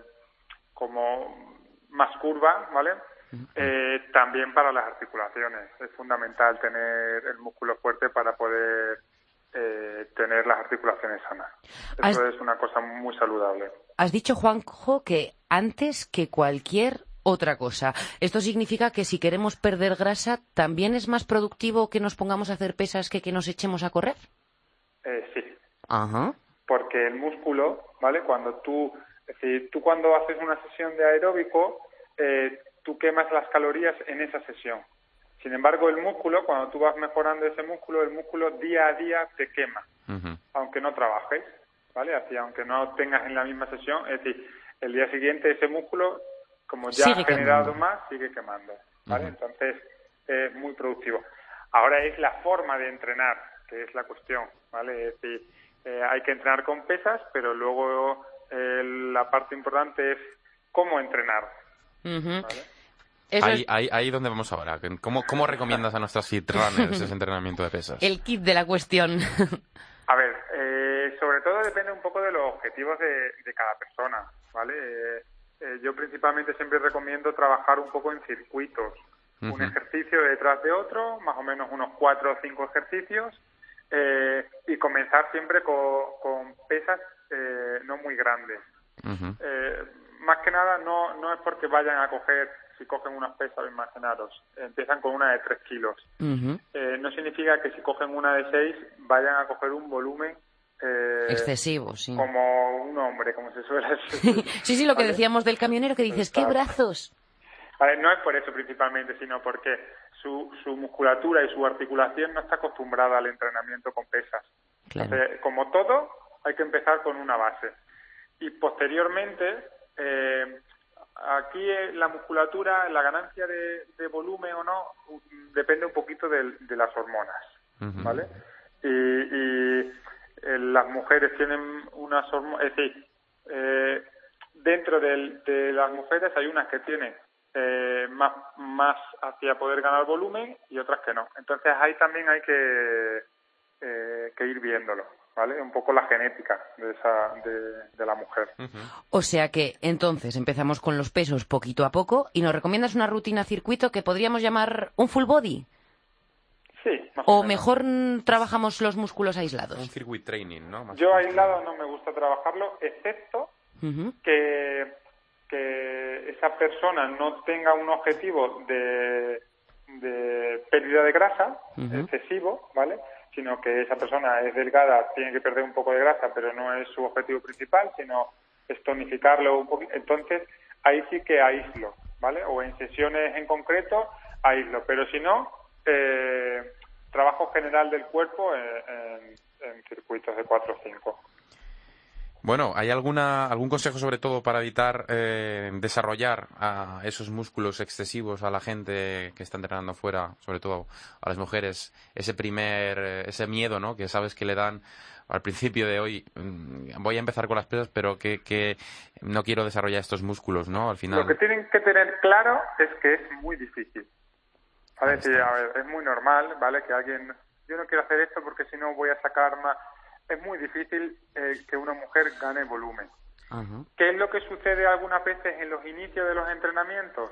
Speaker 7: como más curva, ¿vale? Eh, también para las articulaciones. Es fundamental tener el músculo fuerte para poder eh, tener las articulaciones sanas. Eso
Speaker 3: Has-
Speaker 7: es una cosa muy saludable.
Speaker 3: Has dicho, Juanjo, que antes que cualquier otra cosa. Esto significa que si queremos perder grasa, ¿también es más productivo que nos pongamos a hacer pesas que que nos echemos a correr?
Speaker 7: Eh, sí,
Speaker 3: Ajá.
Speaker 7: porque el músculo, ¿vale? Cuando tú, es decir, tú cuando haces una sesión de aeróbico, eh, tú quemas las calorías en esa sesión. Sin embargo, el músculo, cuando tú vas mejorando ese músculo, el músculo día a día te quema, aunque no trabajes, ¿vale? Así, aunque no tengas en la misma sesión, es decir, el día siguiente ese músculo, como ya
Speaker 3: Sigue
Speaker 7: ha generado
Speaker 3: quemando.
Speaker 7: más, sigue quemando, ¿vale? Entonces, es muy productivo. Ahora es la forma de entrenar, que es la cuestión, ¿vale? Es decir, eh, hay que entrenar con pesas, pero luego eh, la parte importante es cómo entrenar.
Speaker 3: Eso
Speaker 4: Ahí,
Speaker 3: es
Speaker 4: ahí, ahí donde vamos ahora. ¿Cómo, ¿Cómo recomiendas a nuestras FitRunners ese entrenamiento de pesas?
Speaker 3: el kit de la cuestión.
Speaker 7: A ver, eh, sobre todo depende un poco de los objetivos de, de cada persona, ¿vale? Eh, eh, yo principalmente siempre recomiendo trabajar un poco en circuitos, un ejercicio detrás de otro, más o menos unos cuatro o cinco ejercicios, eh, y comenzar siempre con, con pesas eh, no muy grandes. Eh, más que nada no, no es porque vayan a coger, si cogen unas pesas, imaginaros, empiezan con una de 3 kilos. Eh, no significa que si cogen una de 6 vayan a coger un volumen eh,
Speaker 3: Excesivo, sí.
Speaker 7: como un hombre, como se suele decir.
Speaker 3: Sí, sí, lo que
Speaker 7: ¿Vale?
Speaker 3: decíamos del camionero que dices, ¿qué
Speaker 7: Exacto.
Speaker 3: brazos?
Speaker 7: Vale, no es por eso principalmente, sino porque su, su musculatura y su articulación no está acostumbrada al entrenamiento con pesas.
Speaker 3: Claro.
Speaker 7: Entonces, como todo, hay que empezar con una base. Y posteriormente, eh, aquí eh, la musculatura, la ganancia de, de volumen o no, depende un poquito del- de, las hormonas. ¿vale? Y, y, eh, las mujeres tienen unas hormonas, es decir, eh, dentro del- de las mujeres hay unas que tienen eh, más, más hacia poder ganar volumen y otras que no. Entonces ahí también hay que, que ir viéndolo, ¿vale? Un poco la genética de, esa, de, de la mujer.
Speaker 3: O sea que entonces empezamos con los pesos poquito a poco y nos recomiendas una rutina circuito que podríamos llamar un full body.
Speaker 7: Sí, más
Speaker 3: O mejor trabajamos los músculos
Speaker 4: Un
Speaker 3: aislados.
Speaker 4: circuit training, ¿no? Más
Speaker 7: Yo aislado no me gusta trabajarlo, excepto que, que esa persona no tenga un objetivo de, de pérdida de grasa excesivo, ¿vale? Sino que esa persona es delgada, tiene que perder un poco de grasa, pero no es su objetivo principal, sino es tonificarlo un poquito. Entonces, ahí sí que aíslo, ¿vale? O en sesiones en concreto, aíslo. Pero si no, eh, trabajo general del cuerpo en, en- en circuitos de 4 o 5.
Speaker 4: Bueno, ¿hay alguna, algún consejo sobre todo para evitar eh, desarrollar a esos músculos excesivos a la gente que está entrenando fuera, sobre todo a las mujeres, ese primer, eh, ese miedo, ¿no? Que sabes que le dan al principio de hoy, mm, voy a empezar con las pesas, pero que, que no quiero desarrollar estos músculos, ¿no? Al final.
Speaker 7: Lo que tienen que tener claro es que es muy difícil. A ver, es muy normal, ¿vale? Que alguien, yo no quiero hacer esto porque si no voy a sacar más. Es muy difícil eh, que una mujer gane volumen.
Speaker 3: Ajá.
Speaker 7: ¿Qué es lo que sucede algunas veces en los inicios de los entrenamientos?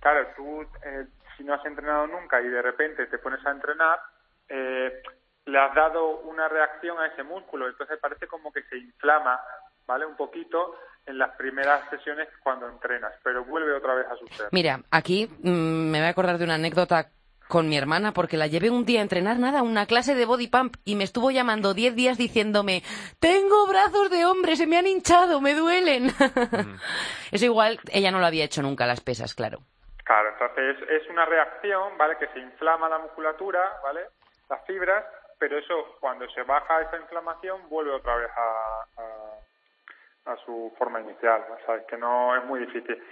Speaker 7: Claro, tú, eh, si no has entrenado nunca y de repente te pones a entrenar, eh, le has dado una reacción a ese músculo, entonces parece como que se inflama, ¿vale? Un poquito en las primeras sesiones cuando entrenas, pero vuelve otra vez a suceder.
Speaker 3: Mira, aquí mm, me voy a acordar de una anécdota con mi hermana porque la llevé un día a entrenar nada, una clase de body pump y me estuvo llamando 10 días diciéndome, tengo brazos de hombre, se me han hinchado, me duelen. Eso igual ella no lo había hecho nunca las pesas, claro.
Speaker 7: Claro, entonces es una reacción, ¿vale? Que se inflama la musculatura, ¿vale? Las fibras, pero eso cuando se baja esa inflamación vuelve otra vez a, a, a su forma inicial. ¿sabes? Que no es muy difícil.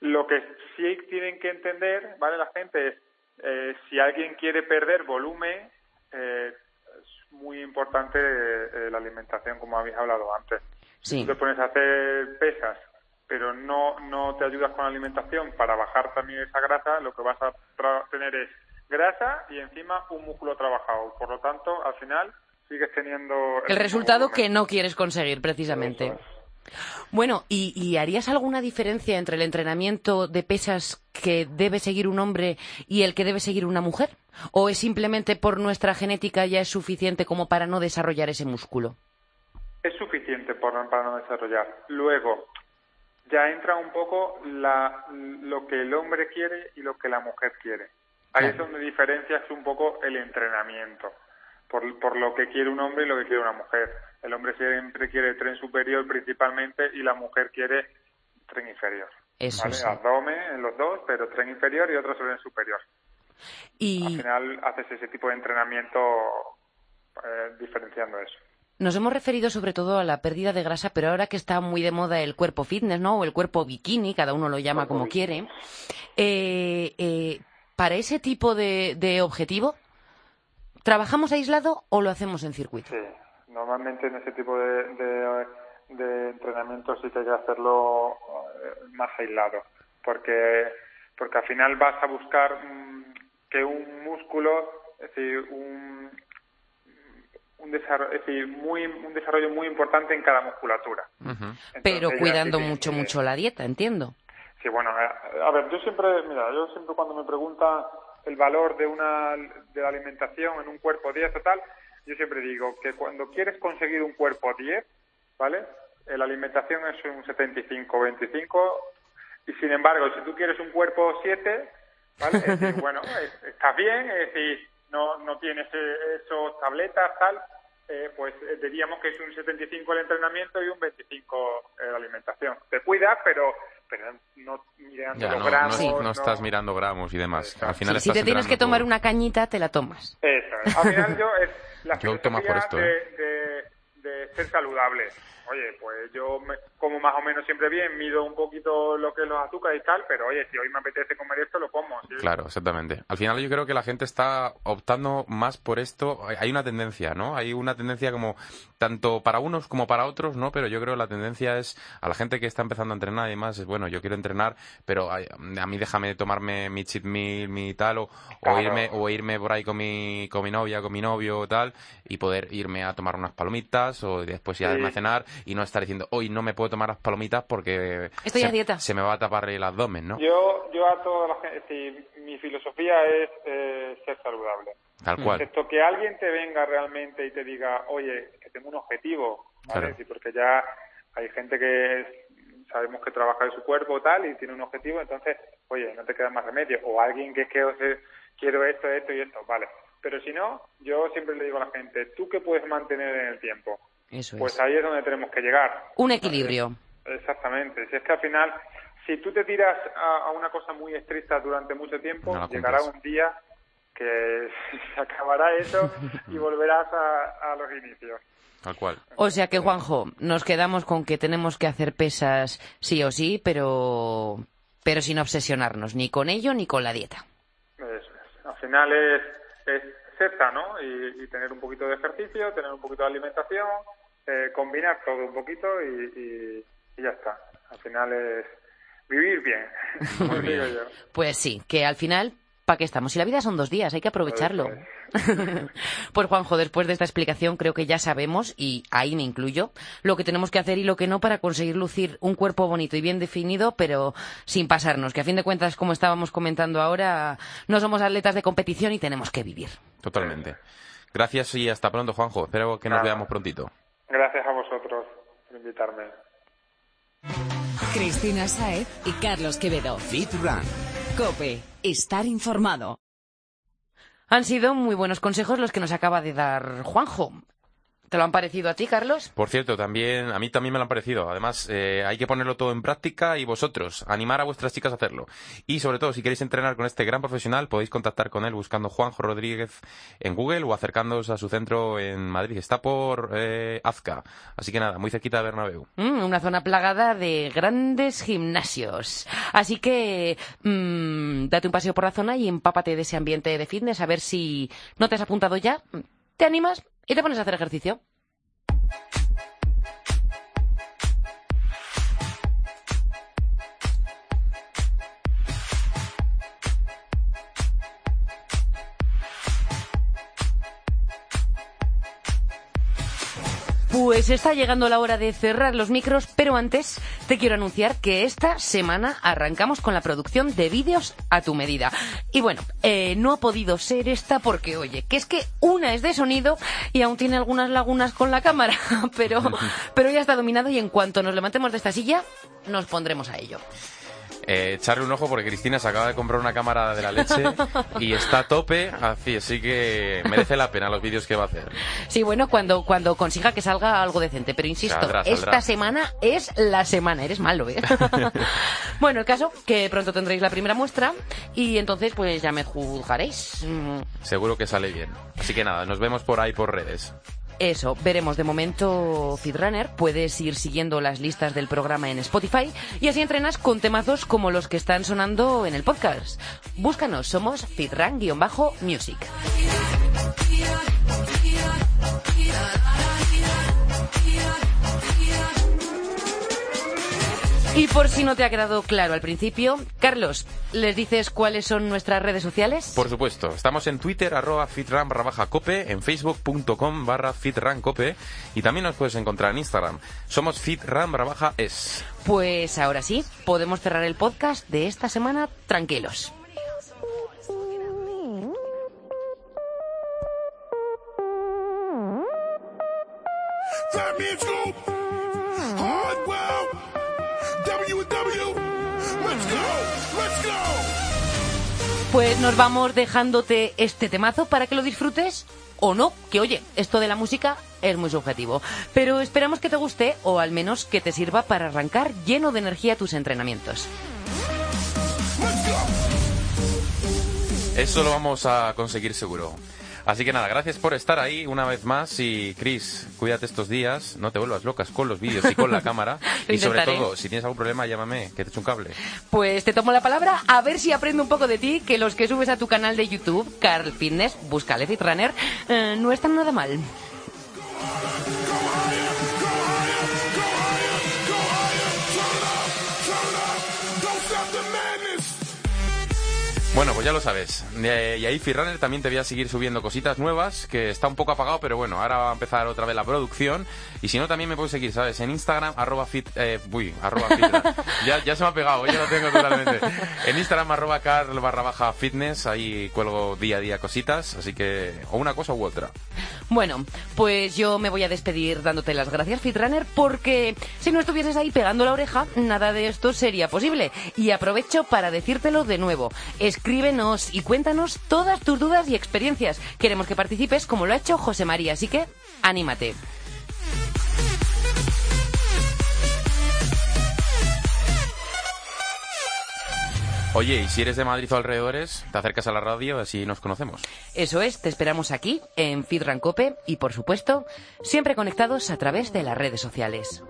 Speaker 7: Lo que sí tienen que entender, ¿vale? La gente es, eh, si alguien quiere perder volumen, eh, es muy importante eh, la alimentación, como habéis hablado antes
Speaker 3: Sí.
Speaker 7: tú te pones a hacer pesas, pero no, no te ayudas con la alimentación para bajar también esa grasa, lo que vas a tra- tener es grasa y encima un músculo trabajado. Por lo tanto, al final sigues teniendo...
Speaker 3: El resultado
Speaker 7: volumen.
Speaker 3: que no quieres conseguir precisamente.
Speaker 7: Eso.
Speaker 3: Bueno, ¿y, y harías alguna diferencia entre el entrenamiento de pesas que debe seguir un hombre y el que debe seguir una mujer? ¿O es simplemente por nuestra genética ya es suficiente como para no desarrollar ese músculo?
Speaker 7: Es suficiente por- para no desarrollar. Luego, ya entra un poco la, lo que el hombre quiere y lo que la mujer quiere. Ahí es donde diferencias un poco el entrenamiento, por, por lo que quiere un hombre y lo que quiere una mujer. El hombre siempre quiere tren superior principalmente y la mujer quiere tren inferior.
Speaker 3: Eso
Speaker 7: ¿vale?
Speaker 3: sí.
Speaker 7: Abdomen en los dos, pero tren inferior y otro tren superior. Al
Speaker 3: Y
Speaker 7: final haces ese tipo de entrenamiento eh, diferenciando eso.
Speaker 3: nos hemos referido sobre todo a la pérdida de grasa, pero ahora que está muy de moda el cuerpo fitness, ¿no? O el cuerpo bikini, cada uno lo llama como quiere. eh, eh, para ese tipo de, de objetivo, ¿trabajamos aislado o lo hacemos en circuito?
Speaker 7: Sí, normalmente en ese tipo de, de, de entrenamiento sí que hay que hacerlo eh, más aislado, porque porque al final vas a buscar mm, que un músculo, es decir, un un desarrollo, es decir, muy, un desarrollo muy importante en cada musculatura.
Speaker 3: Pero
Speaker 7: Entonces,
Speaker 3: cuidando mucho, mucho la dieta, entiendo.
Speaker 7: Sí, bueno, eh, a ver, yo siempre, mira, yo siempre cuando me preguntan el valor de una de la alimentación en un cuerpo 10 o tal, yo siempre digo que cuando quieres conseguir un cuerpo 10, ¿vale? Eh, La alimentación es un 75-25 y sin embargo, si tú quieres un cuerpo 7, ¿vale? Es decir, bueno, es- estás bien, es decir, no, no tienes eh, esos tabletas, tal, eh, pues eh, diríamos que es un 75 el entrenamiento y un 25 la alimentación. Te cuidas, pero pero no mirando
Speaker 4: Ya,
Speaker 7: los
Speaker 4: no,
Speaker 7: gramos.
Speaker 4: no, no estás mirando gramos y demás.
Speaker 7: Exacto.
Speaker 4: Al final
Speaker 3: Sí, si te tienes que tomar una cañita, te la tomas.
Speaker 7: Eso es. Al final yo, es, la
Speaker 4: Yo
Speaker 7: filosofía
Speaker 4: por esto,
Speaker 7: de,
Speaker 4: ¿eh?
Speaker 7: de, de ser saludable. Oye, pues yo me- como más o menos siempre bien, mido un poquito lo que es los azúcares y tal, pero oye, si hoy me apetece comer esto, lo como. ¿sí?
Speaker 4: Claro, exactamente. Al final yo creo que la gente está optando más por esto. Hay una tendencia, ¿no? Hay una tendencia como tanto para unos como para otros, ¿no? Pero yo creo que la tendencia es a la gente que está empezando a entrenar y demás, es bueno, yo quiero entrenar, pero ay, a mí déjame tomarme mi cheat meal, mi tal, o, o irme o irme por ahí con mi, con mi novia, con mi novio o tal, y poder irme a tomar unas palomitas o después ya
Speaker 7: Sí.
Speaker 4: a cenar y no estar diciendo, hoy no me puedo tomar las palomitas porque
Speaker 3: Estoy
Speaker 4: se,
Speaker 3: a dieta.
Speaker 4: se me va a tapar el abdomen, ¿no?
Speaker 7: Yo, yo a toda la gente, sí, mi filosofía es eh, ser saludable.
Speaker 4: Tal cual.
Speaker 7: Excepto que alguien te venga realmente y te diga, oye, que tengo un objetivo, ¿vale?
Speaker 4: Claro.
Speaker 7: Sí, porque ya hay gente que sabemos que trabaja de su cuerpo tal y tiene un objetivo, entonces, oye, no te queda más remedio. O alguien que es que o sea, quiero esto, esto y esto, vale. Pero si no, yo siempre le digo a la gente, ¿tú qué puedes mantener en el tiempo?
Speaker 3: Eso
Speaker 7: Pues
Speaker 3: es.
Speaker 7: ahí es donde tenemos que llegar.
Speaker 3: Un equilibrio.
Speaker 7: Exactamente. Si es que al final, si tú te tiras a, a una cosa muy estricta durante mucho tiempo,
Speaker 4: No
Speaker 7: llegará un día que se acabará eso y volverás a, a los inicios.
Speaker 4: Tal cual.
Speaker 3: O sea que, Juanjo, nos quedamos con que tenemos que hacer pesas sí o sí, pero, pero sin obsesionarnos ni con ello ni con la dieta.
Speaker 7: Eso es. Al final es, es ser sano y, y tener un poquito de ejercicio, tener un poquito de alimentación, eh, combinar todo un poquito y, y- y ya está. Al final es vivir bien. como digo yo.
Speaker 3: Pues sí, que al final, ¿para qué estamos? Si la vida son dos días, hay que aprovecharlo. Pues Juanjo, después de esta explicación creo que ya sabemos, y ahí me incluyo, lo que tenemos que hacer y lo que no para conseguir lucir un cuerpo bonito y bien definido, pero sin pasarnos, que a fin de cuentas, como estábamos comentando ahora, no somos atletas de competición y tenemos que vivir.
Speaker 4: Totalmente. Gracias y hasta pronto, Juanjo. Espero que nos
Speaker 7: Nada.
Speaker 4: veamos prontito.
Speaker 7: Gracias a vosotros por invitarme.
Speaker 1: Cristina Saez y Carlos Quevedo.
Speaker 2: Fit Run.
Speaker 1: Cope. Estar informado.
Speaker 3: Han sido muy buenos consejos los que nos acaba de dar Juanjo. ¿Te lo han parecido a ti, Carlos?
Speaker 4: Por cierto, también a mí también me lo han parecido. Además, eh, hay que ponerlo todo en práctica y vosotros, animar a vuestras chicas a hacerlo. Y sobre todo, si queréis entrenar con este gran profesional, podéis contactar con él buscando Juanjo Rodríguez en Google o acercándoos a su centro en Madrid. Está por eh, Azca. Así que nada, muy cerquita de Bernabéu.
Speaker 3: Mm, una zona plagada de grandes gimnasios. Así que mm, date un paseo por la zona y empápate de ese ambiente de fitness a ver si no te has apuntado ya, te animas y te pones a hacer ejercicio. Pues está llegando la hora de cerrar los micros, pero antes te quiero anunciar que esta semana arrancamos con la producción de vídeos a tu medida. Y bueno, eh, no ha podido ser esta porque, oye, que es que una es de sonido y aún tiene algunas lagunas con la cámara, pero, pero ya está dominado y en cuanto nos levantemos de esta silla, nos pondremos a ello.
Speaker 4: Eh, echarle un ojo porque Cristina se acaba de comprar una cámara de la leche y está a tope, así, así que merece la pena los vídeos que va a hacer.
Speaker 3: Sí, bueno, cuando, cuando consiga que salga algo decente, pero insisto,
Speaker 4: Saldrá,
Speaker 3: esta semana es la semana, eres malo, ¿eh? bueno, el caso, que pronto tendréis la primera muestra y entonces pues ya me juzgaréis. Mm,
Speaker 4: Seguro que sale bien. Así que nada, nos vemos por ahí por redes.
Speaker 3: Eso, veremos de momento Fitrunner. Puedes ir siguiendo las listas del programa en Spotify y así entrenas con temazos como los que están sonando en el podcast. Búscanos, somos Fitrun-Music. Y por si no te ha quedado claro al principio, Carlos, ¿les dices cuáles son nuestras redes sociales?
Speaker 4: Por supuesto, estamos en Twitter, arroba baja cope, en facebook.com barra fitrancope y también nos puedes encontrar en Instagram. Somos baja es.
Speaker 3: Pues ahora sí, podemos cerrar el podcast de esta semana tranquilos.
Speaker 8: That means go Hardwell. WW.
Speaker 3: Pues nos vamos dejándote este temazo para que lo disfrutes o no, que oye, esto de la música es muy subjetivo, pero esperamos que te guste o al menos que te sirva para arrancar lleno de energía tus entrenamientos.
Speaker 4: Eso lo vamos a conseguir seguro. Así que nada, gracias por estar ahí una vez más y Chris, cuídate estos días, no te vuelvas locas con los vídeos y con la cámara y sobre todo, si tienes algún problema, llámame, que te echo un cable.
Speaker 3: Pues te tomo la palabra a ver si aprendo un poco de ti, que los que subes a tu canal de YouTube, Carl Fitness, búscale Fitrunner, eh, no están nada mal.
Speaker 4: Bueno, pues ya lo sabes. Eh, y ahí Firrunner también te voy a seguir subiendo cositas nuevas, que está un poco apagado, pero bueno, ahora va a empezar otra vez la producción. Y si no, también me puedes seguir, ¿sabes? En Instagram, arroba fit... Eh, uy, arroba fit... ya, ya se me ha pegado, ya lo tengo totalmente. En Instagram, arroba carl barra baja fitness, ahí cuelgo día a día cositas, así que... O una cosa u otra.
Speaker 3: Bueno, pues yo me voy a despedir dándote las gracias, Fitrunner, porque si no estuvieses ahí pegando la oreja, nada de esto sería posible. Y aprovecho para decírtelo de nuevo. Escríbenos y cuéntanos todas tus dudas y experiencias. Queremos que participes como lo ha hecho José María, así que anímate.
Speaker 4: Oye, y si eres de Madrid o alrededores, te acercas a la radio, así nos conocemos.
Speaker 3: Eso es, te esperamos aquí, en Fitrancope, y por supuesto, siempre conectados a través de las redes sociales.